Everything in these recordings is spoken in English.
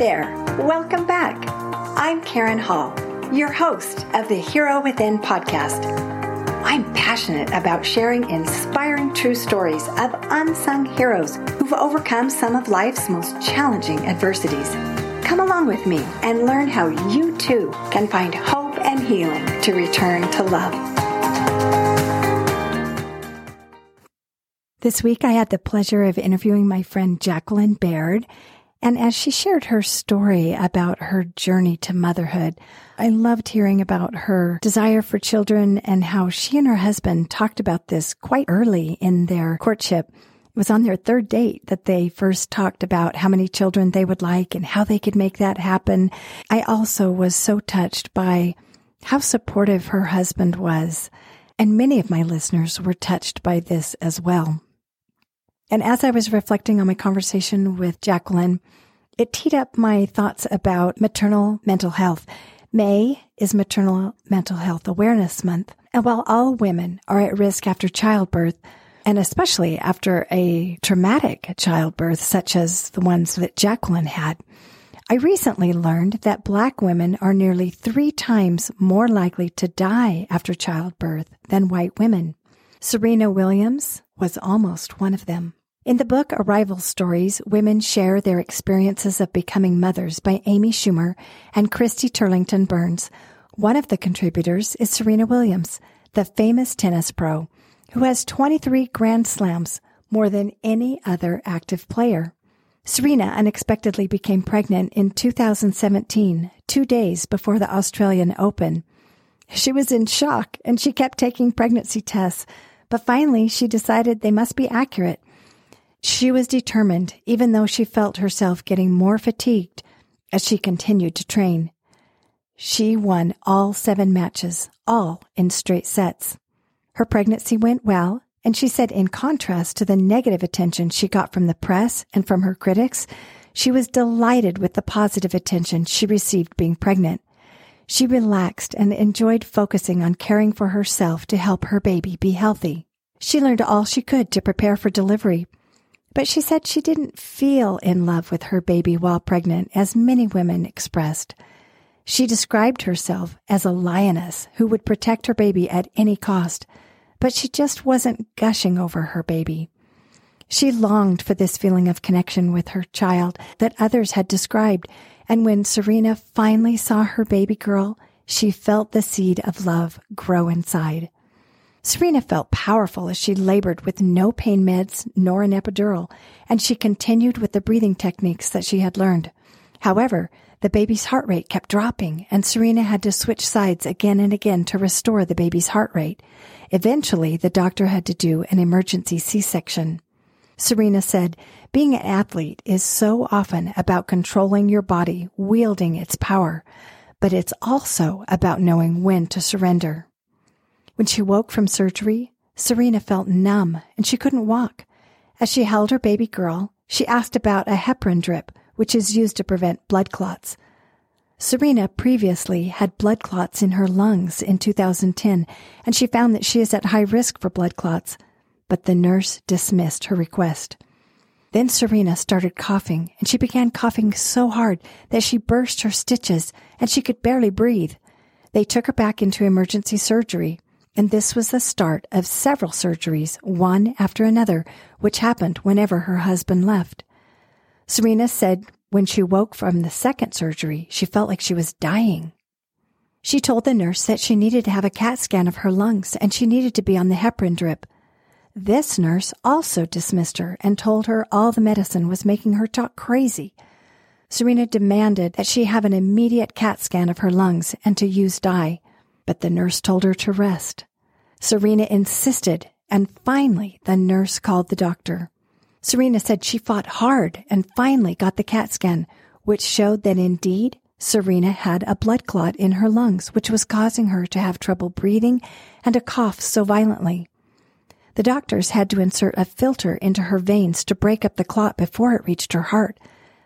there, welcome back. I'm Karen Hall, your host of the Hero Within podcast. I'm passionate about sharing inspiring true stories of unsung heroes who've overcome some of life's most challenging adversities. Come along with me and learn how you too can find hope and healing to return to love. This week, I had the pleasure of interviewing my friend Jacqueline Baird. And as she shared her story about her journey to motherhood, I loved hearing about her desire for children and how she and her husband talked about this quite early in their courtship. It was on their third date that they first talked about how many children they would like and how they could make that happen. I also was so touched by how supportive her husband was. And many of my listeners were touched by this as well. And as I was reflecting on my conversation with Jacqueline, it teed up my thoughts about maternal mental health. May is Maternal Mental Health Awareness Month. And while all women are at risk after childbirth, and especially after a traumatic childbirth, such as the ones that Jacqueline had, I recently learned that black women are nearly three times more likely to die after childbirth than white women. Serena Williams was almost one of them. In the book Arrival Stories, Women Share Their Experiences of Becoming Mothers by Amy Schumer and Christy Turlington Burns, one of the contributors is Serena Williams, the famous tennis pro, who has 23 Grand Slams, more than any other active player. Serena unexpectedly became pregnant in 2017, two days before the Australian Open. She was in shock and she kept taking pregnancy tests, but finally she decided they must be accurate she was determined, even though she felt herself getting more fatigued as she continued to train. She won all seven matches, all in straight sets. Her pregnancy went well, and she said, in contrast to the negative attention she got from the press and from her critics, she was delighted with the positive attention she received being pregnant. She relaxed and enjoyed focusing on caring for herself to help her baby be healthy. She learned all she could to prepare for delivery but she said she didn't feel in love with her baby while pregnant, as many women expressed. She described herself as a lioness who would protect her baby at any cost, but she just wasn't gushing over her baby. She longed for this feeling of connection with her child that others had described, and when Serena finally saw her baby girl, she felt the seed of love grow inside. Serena felt powerful as she labored with no pain meds nor an epidural, and she continued with the breathing techniques that she had learned. However, the baby's heart rate kept dropping, and Serena had to switch sides again and again to restore the baby's heart rate. Eventually, the doctor had to do an emergency C-section. Serena said, being an athlete is so often about controlling your body, wielding its power, but it's also about knowing when to surrender. When she woke from surgery, Serena felt numb and she couldn't walk. As she held her baby girl, she asked about a heparin drip, which is used to prevent blood clots. Serena previously had blood clots in her lungs in 2010, and she found that she is at high risk for blood clots, but the nurse dismissed her request. Then Serena started coughing, and she began coughing so hard that she burst her stitches and she could barely breathe. They took her back into emergency surgery and this was the start of several surgeries, one after another, which happened whenever her husband left. Serena said when she woke from the second surgery, she felt like she was dying. She told the nurse that she needed to have a CAT scan of her lungs and she needed to be on the heparin drip. This nurse also dismissed her and told her all the medicine was making her talk crazy. Serena demanded that she have an immediate CAT scan of her lungs and to use dye but the nurse told her to rest. Serena insisted, and finally the nurse called the doctor. Serena said she fought hard and finally got the CAT scan, which showed that indeed Serena had a blood clot in her lungs, which was causing her to have trouble breathing and to cough so violently. The doctors had to insert a filter into her veins to break up the clot before it reached her heart,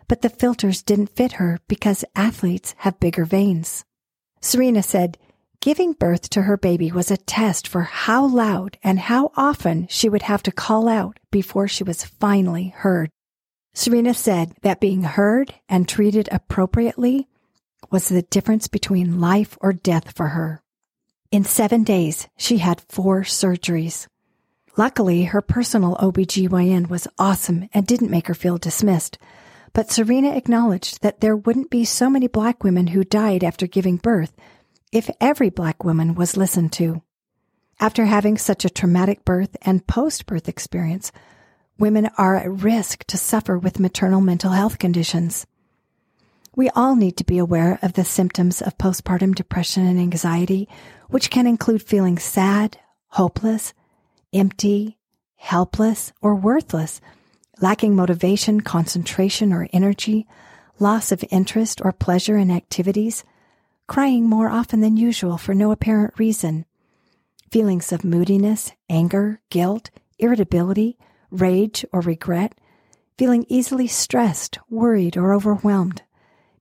but the filters didn't fit her because athletes have bigger veins. Serena said, Giving birth to her baby was a test for how loud and how often she would have to call out before she was finally heard. Serena said that being heard and treated appropriately was the difference between life or death for her. In seven days, she had four surgeries. Luckily, her personal OBGYN was awesome and didn't make her feel dismissed. But Serena acknowledged that there wouldn't be so many black women who died after giving birth if every black woman was listened to. After having such a traumatic birth and post birth experience, women are at risk to suffer with maternal mental health conditions. We all need to be aware of the symptoms of postpartum depression and anxiety, which can include feeling sad, hopeless, empty, helpless, or worthless, lacking motivation, concentration, or energy, loss of interest or pleasure in activities, crying more often than usual for no apparent reason, feelings of moodiness, anger, guilt, irritability, rage, or regret, feeling easily stressed, worried, or overwhelmed,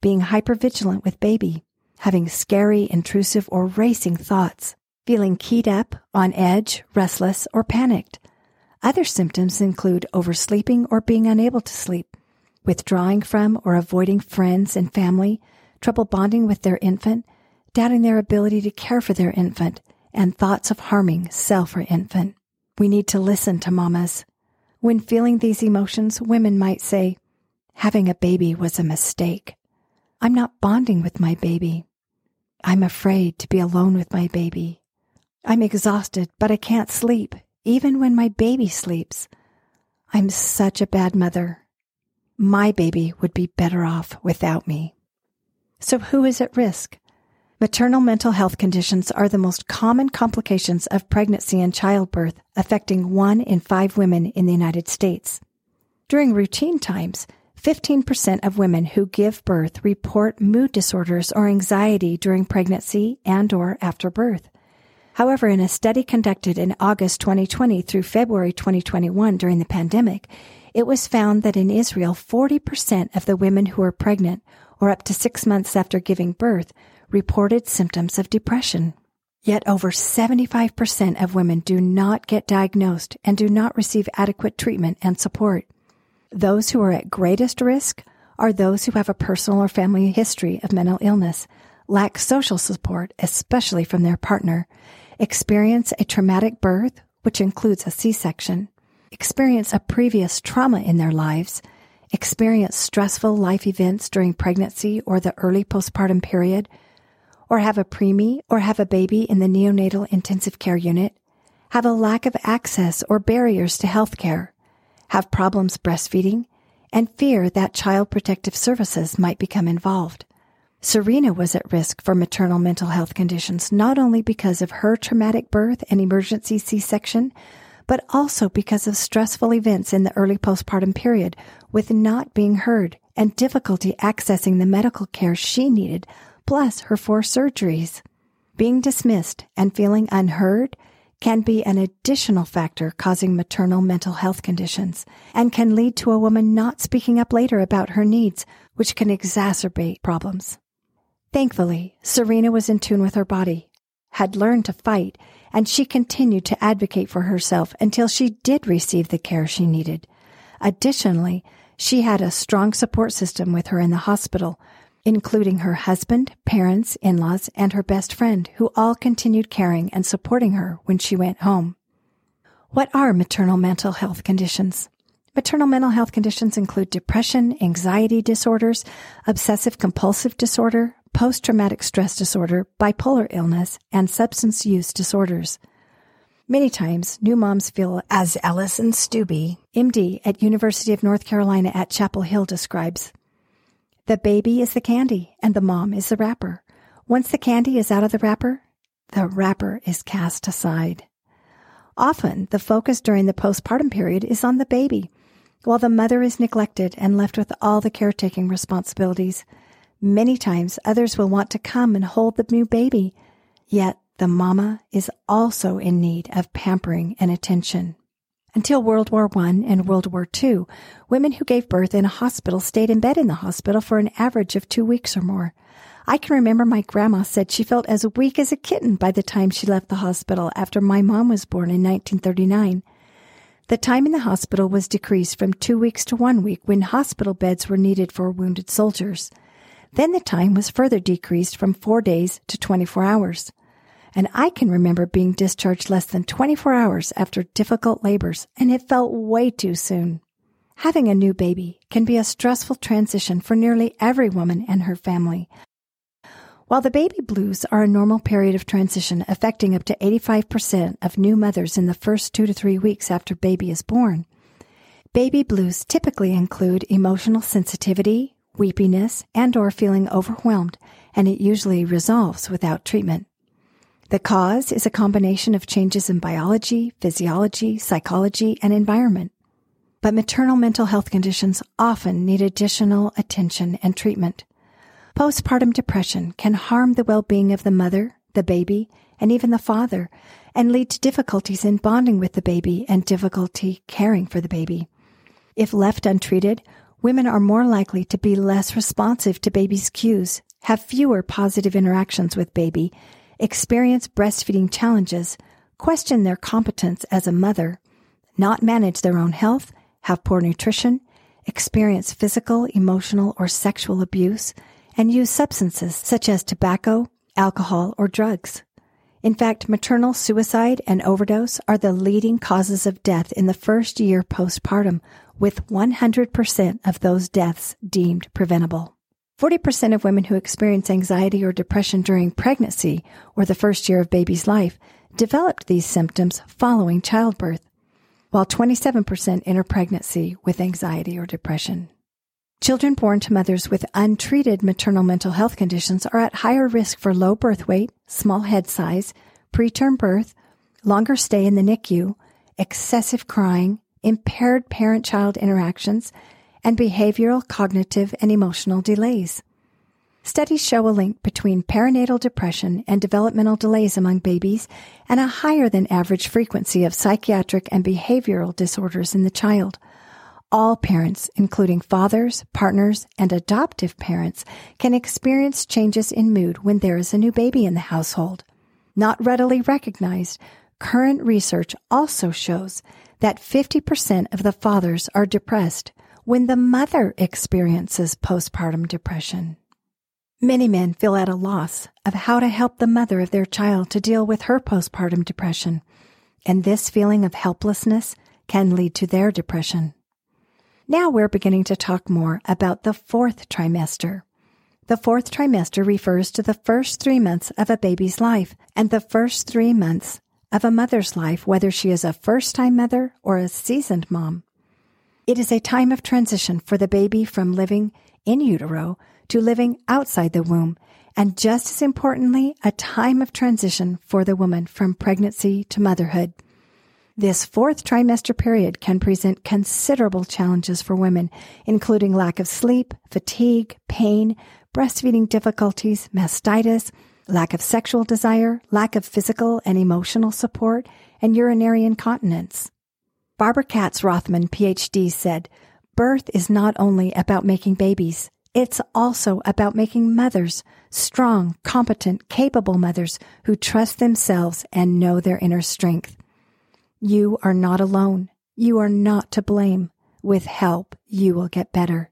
being hypervigilant with baby, having scary, intrusive, or racing thoughts, feeling keyed up, on edge, restless, or panicked. Other symptoms include oversleeping or being unable to sleep, withdrawing from or avoiding friends and family, trouble bonding with their infant, doubting their ability to care for their infant, and thoughts of harming self or infant. We need to listen to mamas. When feeling these emotions, women might say, having a baby was a mistake. I'm not bonding with my baby. I'm afraid to be alone with my baby. I'm exhausted, but I can't sleep, even when my baby sleeps. I'm such a bad mother. My baby would be better off without me. So who is at risk? Maternal mental health conditions are the most common complications of pregnancy and childbirth, affecting one in five women in the United States. During routine times, 15% of women who give birth report mood disorders or anxiety during pregnancy and or after birth. However, in a study conducted in August 2020 through February 2021 during the pandemic, it was found that in Israel, 40% of the women who were pregnant or up to six months after giving birth reported symptoms of depression. Yet over 75% of women do not get diagnosed and do not receive adequate treatment and support. Those who are at greatest risk are those who have a personal or family history of mental illness, lack social support, especially from their partner, experience a traumatic birth, which includes a C-section, experience a previous trauma in their lives, experience stressful life events during pregnancy or the early postpartum period, or have a preemie or have a baby in the neonatal intensive care unit, have a lack of access or barriers to health care, have problems breastfeeding, and fear that child protective services might become involved. Serena was at risk for maternal mental health conditions not only because of her traumatic birth and emergency C-section, but also because of stressful events in the early postpartum period with not being heard and difficulty accessing the medical care she needed, plus her four surgeries. Being dismissed and feeling unheard can be an additional factor causing maternal mental health conditions and can lead to a woman not speaking up later about her needs, which can exacerbate problems. Thankfully, Serena was in tune with her body, had learned to fight, and she continued to advocate for herself until she did receive the care she needed. Additionally, she had a strong support system with her in the hospital, including her husband, parents, in-laws, and her best friend, who all continued caring and supporting her when she went home. What are maternal mental health conditions? Maternal mental health conditions include depression, anxiety disorders, obsessive compulsive disorder, post-traumatic stress disorder, bipolar illness, and substance use disorders. Many times, new moms feel as Alison Stuebe, MD at University of North Carolina at Chapel Hill describes, the baby is the candy and the mom is the wrapper. Once the candy is out of the wrapper, the wrapper is cast aside. Often, the focus during the postpartum period is on the baby, while the mother is neglected and left with all the caretaking responsibilities. Many times, others will want to come and hold the new baby, yet the mama is also in need of pampering and attention. Until World War I and World War II, women who gave birth in a hospital stayed in bed in the hospital for an average of two weeks or more. I can remember my grandma said she felt as weak as a kitten by the time she left the hospital after my mom was born in 1939. The time in the hospital was decreased from two weeks to one week when hospital beds were needed for wounded soldiers. Then the time was further decreased from four days to 24 hours. And I can remember being discharged less than 24 hours after difficult labors, and it felt way too soon. Having a new baby can be a stressful transition for nearly every woman and her family. While the baby blues are a normal period of transition affecting up to 85% of new mothers in the first two to three weeks after baby is born, baby blues typically include emotional sensitivity, weepiness, and or feeling overwhelmed, and it usually resolves without treatment. The cause is a combination of changes in biology, physiology, psychology, and environment. But maternal mental health conditions often need additional attention and treatment. Postpartum depression can harm the well-being of the mother, the baby, and even the father, and lead to difficulties in bonding with the baby and difficulty caring for the baby. If left untreated, women are more likely to be less responsive to baby's cues, have fewer positive interactions with baby, experience breastfeeding challenges, question their competence as a mother, not manage their own health, have poor nutrition, experience physical, emotional, or sexual abuse, and use substances such as tobacco, alcohol, or drugs. In fact, maternal suicide and overdose are the leading causes of death in the first year postpartum, with 100% of those deaths deemed preventable. 40% of women who experience anxiety or depression during pregnancy or the first year of baby's life developed these symptoms following childbirth, while 27% enter pregnancy with anxiety or depression. Children born to mothers with untreated maternal mental health conditions are at higher risk for low birth weight, small head size, preterm birth, longer stay in the NICU, excessive crying, impaired parent child interactions, and behavioral, cognitive, and emotional delays. Studies show a link between perinatal depression and developmental delays among babies and a higher than average frequency of psychiatric and behavioral disorders in the child. All parents, including fathers, partners, and adoptive parents, can experience changes in mood when there is a new baby in the household. Not readily recognized, current research also shows that 50% of the fathers are depressed when the mother experiences postpartum depression. Many men feel at a loss of how to help the mother of their child to deal with her postpartum depression, and this feeling of helplessness can lead to their depression. Now we're beginning to talk more about the fourth trimester. The fourth trimester refers to the first three months of a baby's life and the first three months of a mother's life, whether she is a first time mother or a seasoned mom. It is a time of transition for the baby from living in utero to living outside the womb, and just as importantly, a time of transition for the woman from pregnancy to motherhood. This fourth trimester period can present considerable challenges for women, including lack of sleep, fatigue, pain, breastfeeding difficulties, mastitis, lack of sexual desire, lack of physical and emotional support, and urinary incontinence. Barbara Katz Rothman, PhD, said, Birth is not only about making babies, it's also about making mothers, strong, competent, capable mothers who trust themselves and know their inner strength. You are not alone. You are not to blame. With help, you will get better.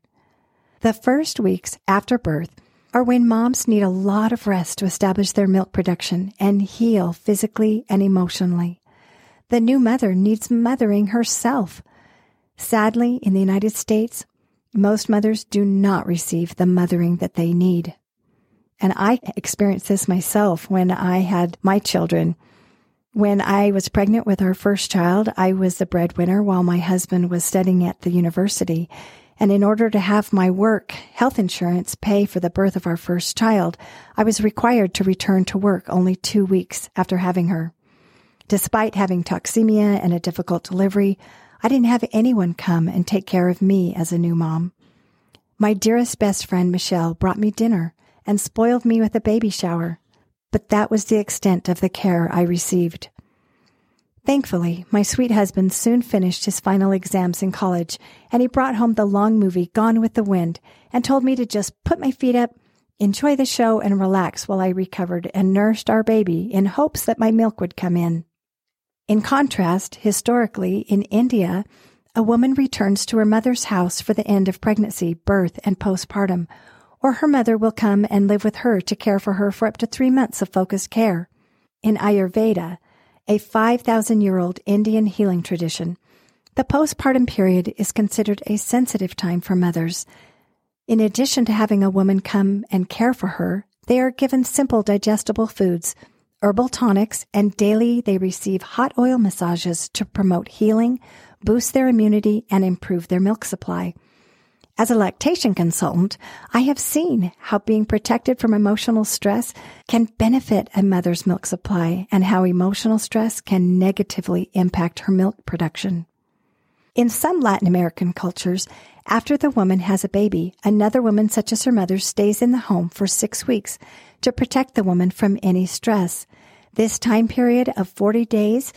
The first weeks after birth are when moms need a lot of rest to establish their milk production and heal physically and emotionally. The new mother needs mothering herself. Sadly, in the United States, most mothers do not receive the mothering that they need. And I experienced this myself when I had my children. When I was pregnant with our first child, I was the breadwinner while my husband was studying at the university. And in order to have my work health insurance pay for the birth of our first child, I was required to return to work only two weeks after having her. Despite having toxemia and a difficult delivery, I didn't have anyone come and take care of me as a new mom. My dearest best friend, Michelle, brought me dinner and spoiled me with a baby shower, but that was the extent of the care I received. Thankfully, my sweet husband soon finished his final exams in college, and he brought home the long movie Gone with the Wind and told me to just put my feet up, enjoy the show, and relax while I recovered and nursed our baby in hopes that my milk would come in. In contrast, historically, in India, a woman returns to her mother's house for the end of pregnancy, birth, and postpartum, or her mother will come and live with her to care for her for up to three months of focused care. In Ayurveda, a 5,000 year old Indian healing tradition, the postpartum period is considered a sensitive time for mothers. In addition to having a woman come and care for her, they are given simple digestible foods, herbal tonics, and daily they receive hot oil massages to promote healing, boost their immunity, and improve their milk supply. As a lactation consultant, I have seen how being protected from emotional stress can benefit a mother's milk supply and how emotional stress can negatively impact her milk production. In some Latin American cultures, after the woman has a baby, another woman such as her mother stays in the home for six weeks to protect the woman from any stress. This time period of 40 days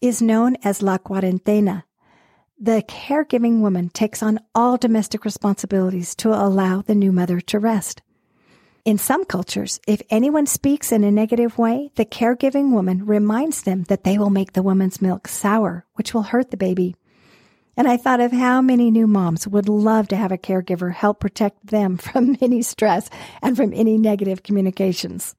is known as la cuarentena, the caregiving woman takes on all domestic responsibilities to allow the new mother to rest. In some cultures, if anyone speaks in a negative way, the caregiving woman reminds them that they will make the woman's milk sour, which will hurt the baby. And I thought of how many new moms would love to have a caregiver help protect them from any stress and from any negative communications.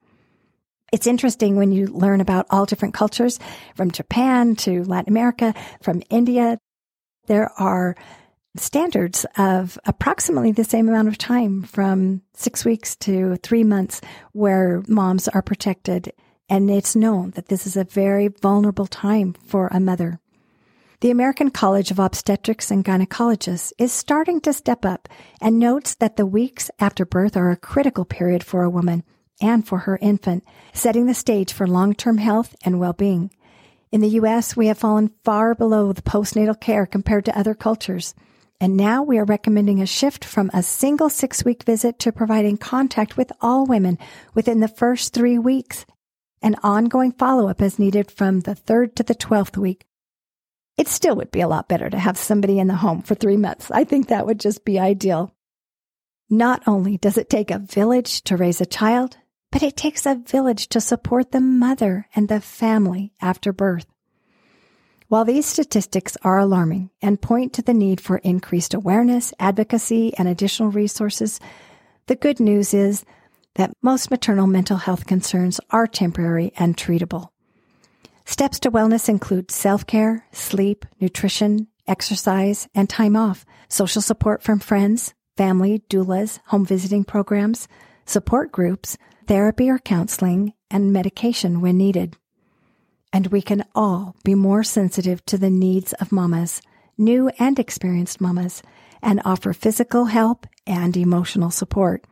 It's interesting when you learn about all different cultures from Japan to Latin America, from India there are standards of approximately the same amount of time from six weeks to three months where moms are protected. And it's known that this is a very vulnerable time for a mother. The American College of Obstetrics and Gynecologists is starting to step up and notes that the weeks after birth are a critical period for a woman and for her infant, setting the stage for long-term health and well-being. In the U.S., we have fallen far below the postnatal care compared to other cultures. And now we are recommending a shift from a single six week visit to providing contact with all women within the first three weeks and ongoing follow up as needed from the third to the 12th week. It still would be a lot better to have somebody in the home for three months. I think that would just be ideal. Not only does it take a village to raise a child, but it takes a village to support the mother and the family after birth. While these statistics are alarming and point to the need for increased awareness, advocacy, and additional resources, the good news is that most maternal mental health concerns are temporary and treatable. Steps to wellness include self-care, sleep, nutrition, exercise, and time off, social support from friends, family, doulas, home visiting programs, support groups, therapy or counseling, and medication when needed. And we can all be more sensitive to the needs of mamas, new and experienced mamas, and offer physical help and emotional support.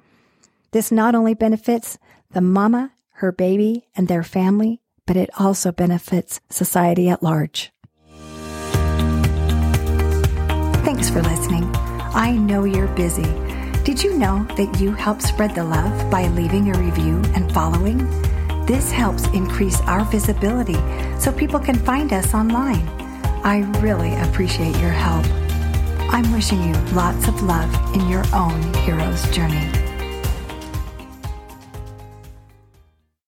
This not only benefits the mama, her baby, and their family, but it also benefits society at large. Thanks for listening. I know you're busy did you know that you help spread the love by leaving a review and following? This helps increase our visibility so people can find us online. I really appreciate your help. I'm wishing you lots of love in your own hero's journey.